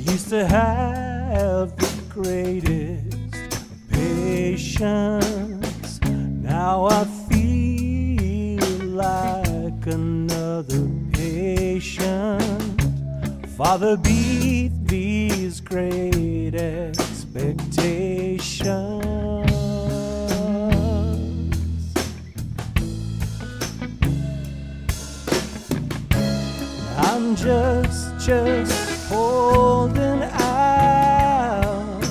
used to have the greatest patience. Now I feel like another patient. Father, beat these great expectations. I'm just, just holding out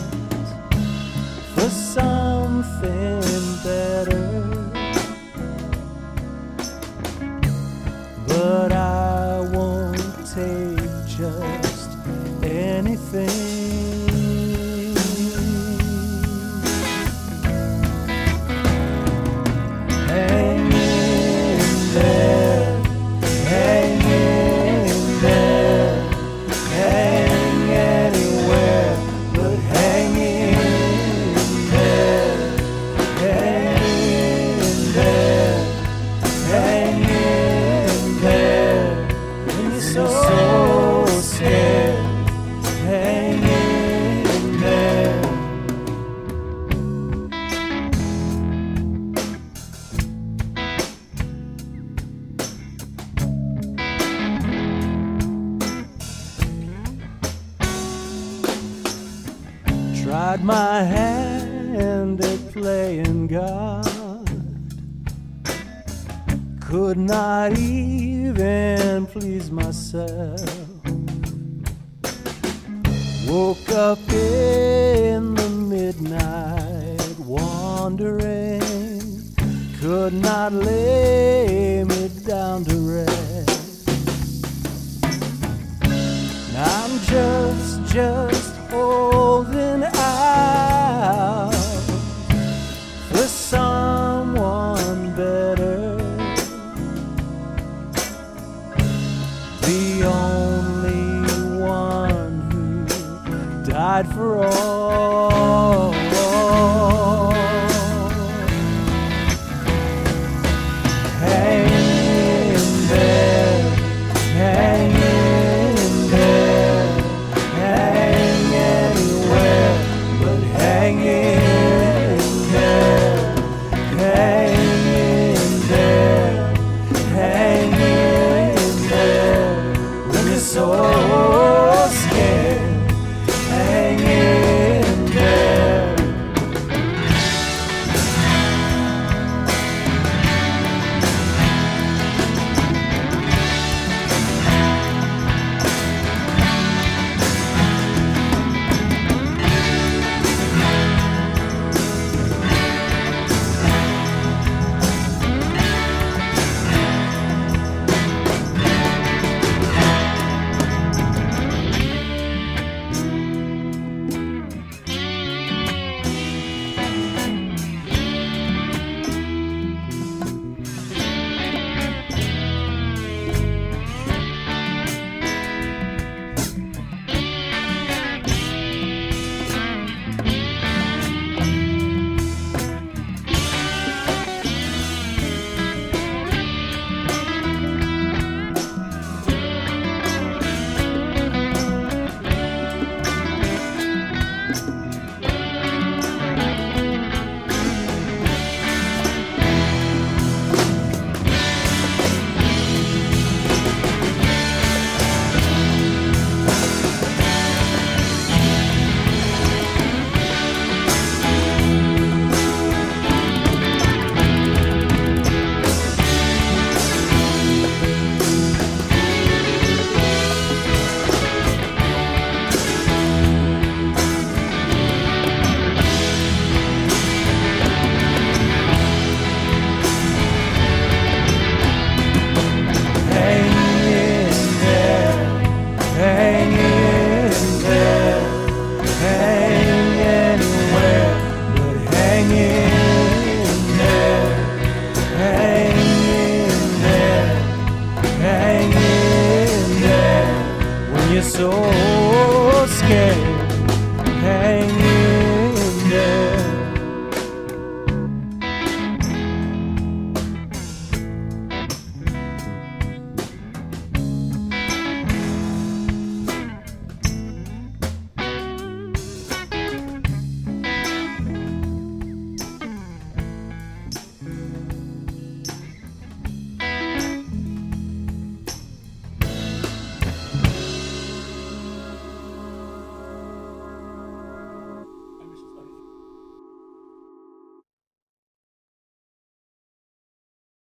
for something better. But I won't take just anything. Tried my hand at playing God. Could not even please myself. Woke up in the midnight wandering. Could not lay died for all